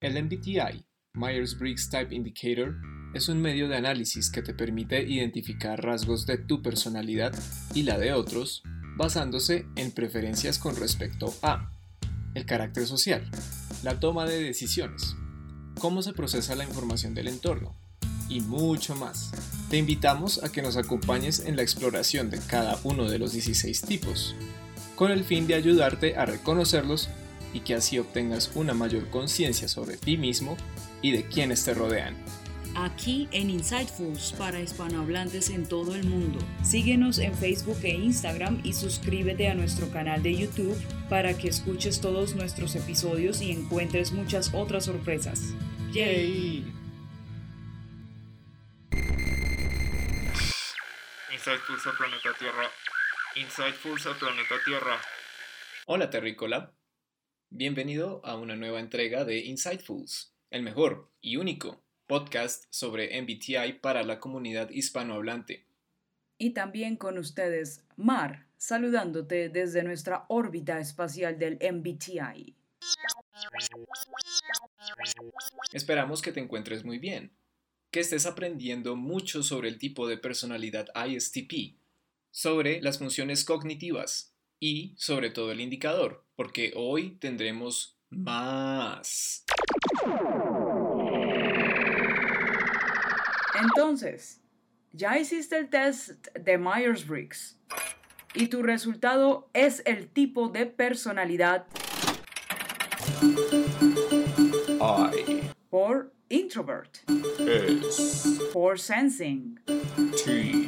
El MBTI, Myers-Briggs Type Indicator, es un medio de análisis que te permite identificar rasgos de tu personalidad y la de otros basándose en preferencias con respecto a el carácter social, la toma de decisiones, cómo se procesa la información del entorno y mucho más. Te invitamos a que nos acompañes en la exploración de cada uno de los 16 tipos, con el fin de ayudarte a reconocerlos y que así obtengas una mayor conciencia sobre ti mismo y de quienes te rodean. Aquí en Insightfuls para hispanohablantes en todo el mundo. Síguenos en Facebook e Instagram y suscríbete a nuestro canal de YouTube para que escuches todos nuestros episodios y encuentres muchas otras sorpresas. ¡Yay! Insightfuls a Planeta Tierra. Insightfuls a Planeta Tierra. Hola Terrícola. Bienvenido a una nueva entrega de Insightfuls, el mejor y único podcast sobre MBTI para la comunidad hispanohablante. Y también con ustedes, Mar, saludándote desde nuestra órbita espacial del MBTI. Esperamos que te encuentres muy bien, que estés aprendiendo mucho sobre el tipo de personalidad ISTP, sobre las funciones cognitivas y sobre todo el indicador, porque hoy tendremos más. Entonces, ya hiciste el test de Myers-Briggs y tu resultado es el tipo de personalidad I. por introvert, S. por sensing, T.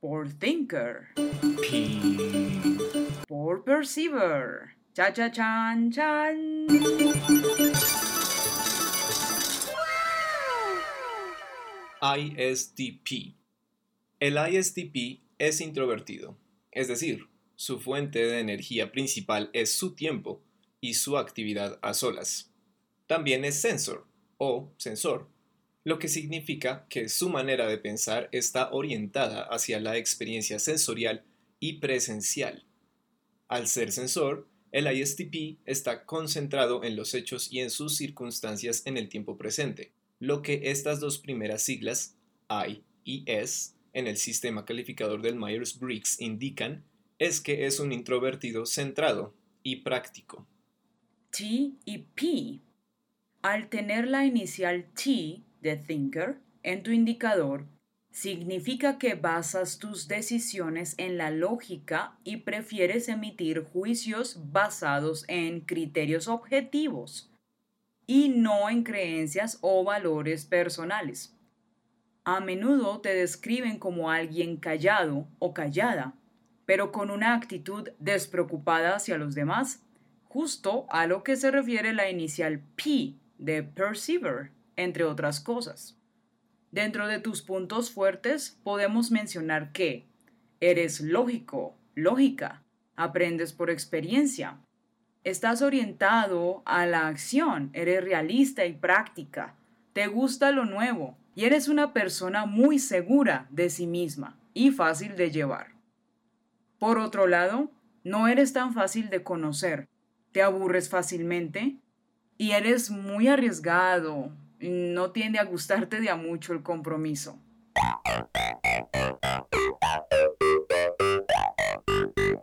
por thinker, P. por perceiver. Cha cha chan chan. ISTP. El ISTP es introvertido, es decir, su fuente de energía principal es su tiempo y su actividad a solas. También es sensor o sensor, lo que significa que su manera de pensar está orientada hacia la experiencia sensorial y presencial. Al ser sensor, el ISTP está concentrado en los hechos y en sus circunstancias en el tiempo presente. Lo que estas dos primeras siglas, I y S, en el sistema calificador del Myers-Briggs indican es que es un introvertido centrado y práctico. T y P. Al tener la inicial T de thinker en tu indicador, significa que basas tus decisiones en la lógica y prefieres emitir juicios basados en criterios objetivos y no en creencias o valores personales. A menudo te describen como alguien callado o callada, pero con una actitud despreocupada hacia los demás, justo a lo que se refiere la inicial P de perceiver, entre otras cosas. Dentro de tus puntos fuertes podemos mencionar que eres lógico, lógica, aprendes por experiencia, estás orientado a la acción, eres realista y práctica, te gusta lo nuevo y eres una persona muy segura de sí misma y fácil de llevar. Por otro lado, no eres tan fácil de conocer, te aburres fácilmente y eres muy arriesgado, no tiende a gustarte de a mucho el compromiso.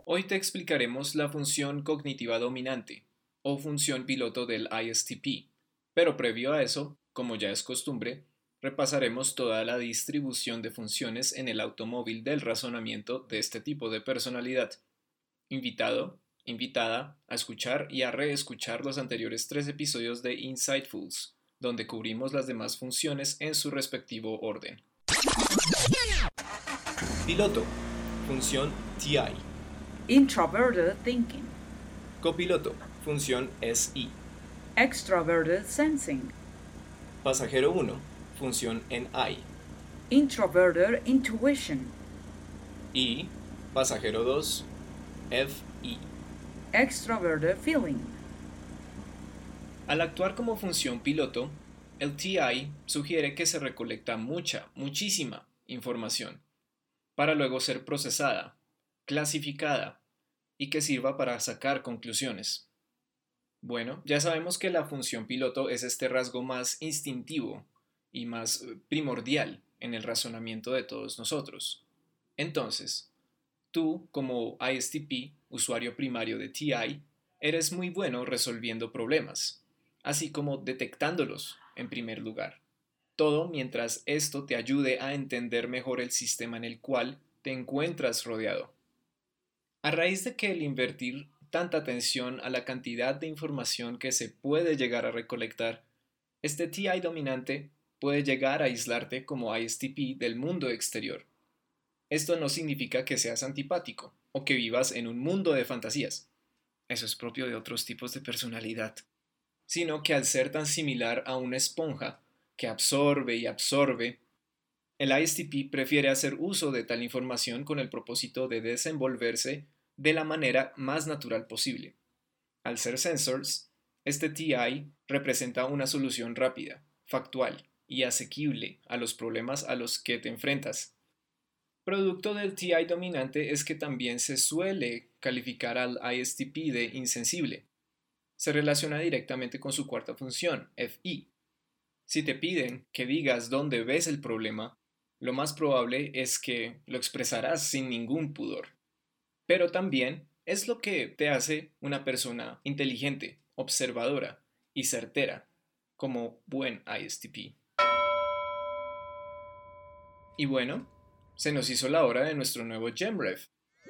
Hoy te explicaremos la función cognitiva dominante o función piloto del ISTP, pero previo a eso, como ya es costumbre, repasaremos toda la distribución de funciones en el automóvil del razonamiento de este tipo de personalidad. Invitado, invitada a escuchar y a reescuchar los anteriores tres episodios de Insightfuls, donde cubrimos las demás funciones en su respectivo orden. Piloto, función TI. Introverted thinking, Copiloto, función SI. extroverted sensing, Pasajero 1, función NI. introverted intuition, Y pasajero 2, FI. extroverted feeling. Al actuar como función piloto, el TI sugiere que se recolecta mucha, muchísima información, para luego ser procesada, clasificada y que sirva para sacar conclusiones. Bueno, ya sabemos que la función piloto es este rasgo más instintivo y más eh, primordial en el razonamiento de todos nosotros. Entonces, tú como ISTP, usuario primario de TI, eres muy bueno resolviendo problemas, así como detectándolos en primer lugar. Todo mientras esto te ayude a entender mejor el sistema en el cual te encuentras rodeado. A raíz de que el invertir tanta atención a la cantidad de información que se puede llegar a recolectar, este TI dominante puede llegar a aislarte como ISTP del mundo exterior. Esto no significa que seas antipático o que vivas en un mundo de fantasías. Eso es propio de otros tipos de personalidad. Sino que al ser tan similar a una esponja que absorbe y absorbe, el ISTP prefiere hacer uso de tal información con el propósito de desenvolverse de la manera más natural posible. Al ser sensors, este TI representa una solución rápida, factual y asequible a los problemas a los que te enfrentas. Producto del TI dominante es que también se suele calificar al ISTP de insensible. Se relaciona directamente con su cuarta función, FI. Si te piden que digas dónde ves el problema, lo más probable es que lo expresarás sin ningún pudor. Pero también es lo que te hace una persona inteligente, observadora y certera, como buen ISTP. Y bueno, se nos hizo la hora de nuestro nuevo GemRev.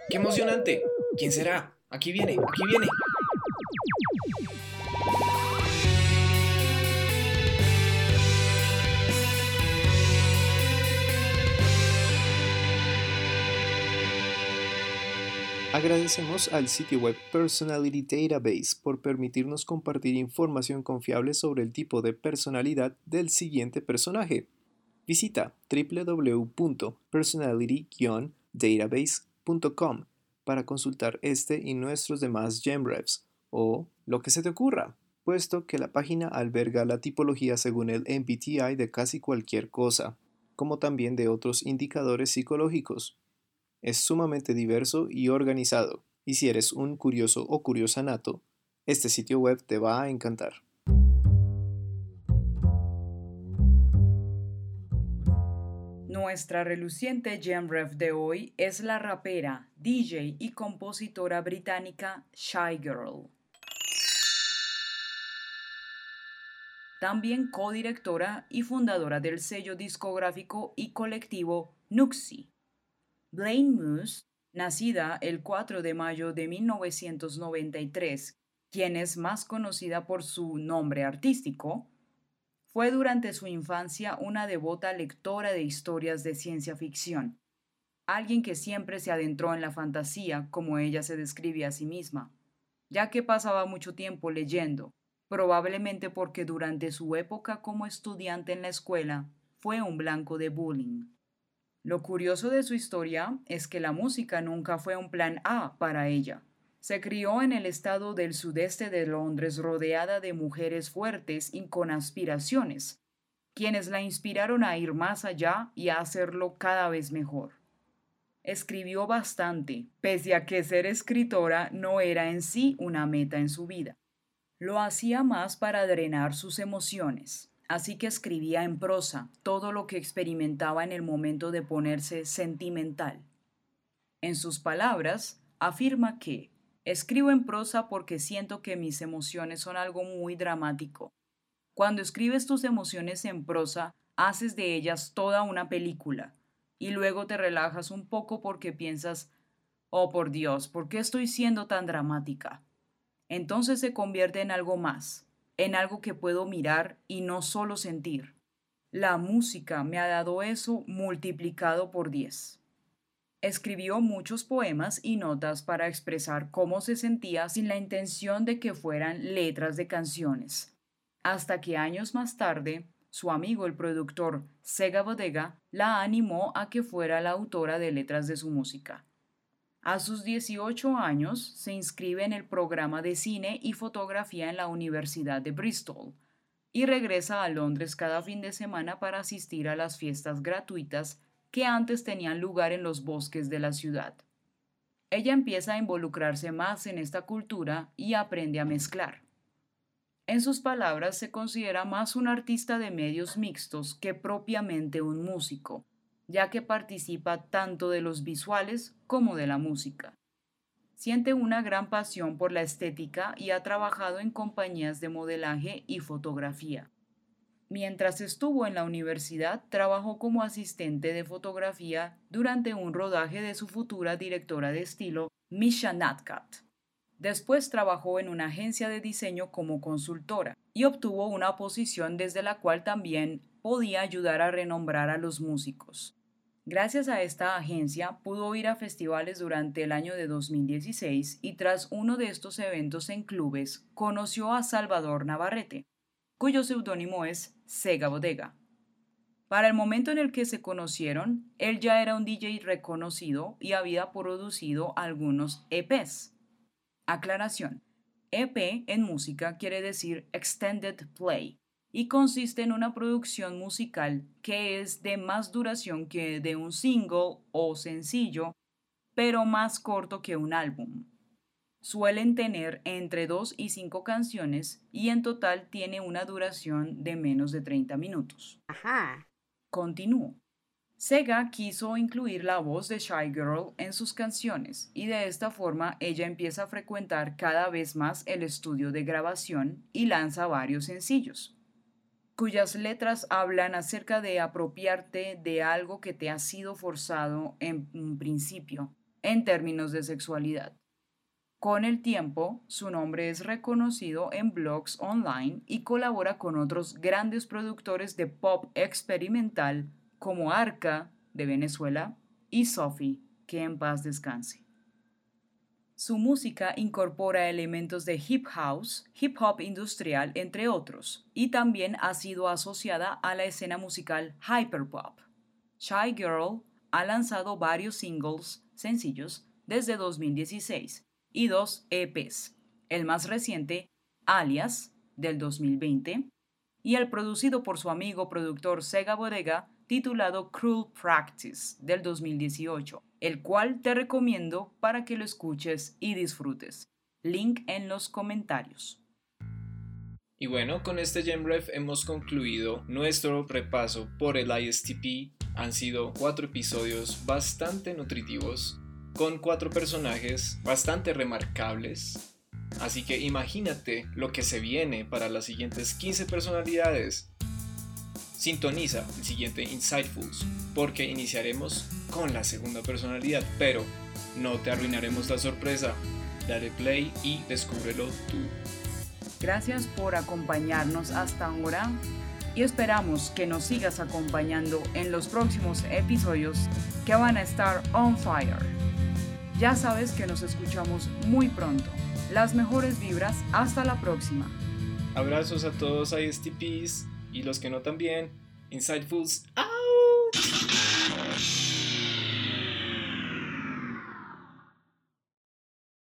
¡Qué emocionante! ¿Quién será? Aquí viene, aquí viene. Agradecemos al sitio web Personality Database por permitirnos compartir información confiable sobre el tipo de personalidad del siguiente personaje. Visita www.personality-database.com para consultar este y nuestros demás GemRevs o lo que se te ocurra, puesto que la página alberga la tipología según el MBTI de casi cualquier cosa, como también de otros indicadores psicológicos. Es sumamente diverso y organizado, y si eres un curioso o curiosa nato, este sitio web te va a encantar. Nuestra reluciente GemRev de hoy es la rapera, DJ y compositora británica Shy Girl. También codirectora y fundadora del sello discográfico y colectivo Nuxi. Blaine Moose, nacida el 4 de mayo de 1993, quien es más conocida por su nombre artístico, fue durante su infancia una devota lectora de historias de ciencia ficción, alguien que siempre se adentró en la fantasía, como ella se describe a sí misma, ya que pasaba mucho tiempo leyendo, probablemente porque durante su época como estudiante en la escuela fue un blanco de bullying. Lo curioso de su historia es que la música nunca fue un plan A para ella. Se crió en el estado del sudeste de Londres rodeada de mujeres fuertes y con aspiraciones, quienes la inspiraron a ir más allá y a hacerlo cada vez mejor. Escribió bastante, pese a que ser escritora no era en sí una meta en su vida. Lo hacía más para drenar sus emociones así que escribía en prosa todo lo que experimentaba en el momento de ponerse sentimental. En sus palabras, afirma que escribo en prosa porque siento que mis emociones son algo muy dramático. Cuando escribes tus emociones en prosa, haces de ellas toda una película, y luego te relajas un poco porque piensas, oh por Dios, ¿por qué estoy siendo tan dramática? Entonces se convierte en algo más, en algo que puedo mirar y no solo sentir. La música me ha dado eso multiplicado por 10. Escribió muchos poemas y notas para expresar cómo se sentía sin la intención de que fueran letras de canciones. Hasta que años más tarde, su amigo el productor Sega Bodega la animó a que fuera la autora de letras de su música. A sus 18 años se inscribe en el programa de cine y fotografía en la Universidad de Bristol y regresa a Londres cada fin de semana para asistir a las fiestas gratuitas que antes tenían lugar en los bosques de la ciudad. Ella empieza a involucrarse más en esta cultura y aprende a mezclar. En sus palabras, se considera más un artista de medios mixtos que propiamente un músico, ya que participa tanto de los visuales como de la música. Siente una gran pasión por la estética y ha trabajado en compañías de modelaje y fotografía. Mientras estuvo en la universidad, trabajó como asistente de fotografía durante un rodaje de su futura directora de estilo, Misha Natkat. Después trabajó en una agencia de diseño como consultora y obtuvo una posición desde la cual también podía ayudar a renombrar a los músicos. Gracias a esta agencia pudo ir a festivales durante el año de 2016 y tras uno de estos eventos en clubes conoció a Salvador Navarrete, cuyo seudónimo es Sega Bodega. Para el momento en el que se conocieron, él ya era un DJ reconocido y había producido algunos EPs. Aclaración. EP en música quiere decir Extended Play y consiste en una producción musical que es de más duración que de un single o sencillo, pero más corto que un álbum. Suelen tener entre 2 y 5 canciones y en total tiene una duración de menos de 30 minutos. Ajá. Continúo. Sega quiso incluir la voz de Shy Girl en sus canciones y de esta forma ella empieza a frecuentar cada vez más el estudio de grabación y lanza varios sencillos, cuyas letras hablan acerca de apropiarte de algo que te ha sido forzado en un principio, en términos de sexualidad. Con el tiempo, su nombre es reconocido en blogs online y colabora con otros grandes productores de pop experimental como Arca, de Venezuela, y Sophie, que en paz descanse. Su música incorpora elementos de hip house, hip hop industrial, entre otros, y también ha sido asociada a la escena musical hyperpop. Shy Girl ha lanzado varios singles sencillos desde 2016 y dos EPs, el más reciente, Alias, del 2020, y el producido por su amigo productor Sega Bodega titulado Cruel Practice del 2018, el cual te recomiendo para que lo escuches y disfrutes. Link en los comentarios. Y bueno, con este GemRef hemos concluido nuestro repaso por el ISTP. Han sido cuatro episodios bastante nutritivos, con cuatro personajes bastante remarcables. Así que imagínate lo que se viene para las siguientes 15 personalidades Sintoniza el siguiente Insightfuls porque iniciaremos con la segunda personalidad, pero no te arruinaremos la sorpresa. Dale play y descúbrelo tú. Gracias por acompañarnos hasta ahora y esperamos que nos sigas acompañando en los próximos episodios que van a estar on fire. Ya sabes que nos escuchamos muy pronto. Las mejores vibras, hasta la próxima. Abrazos a todos ISTPs y los que no también. Insightfuls out.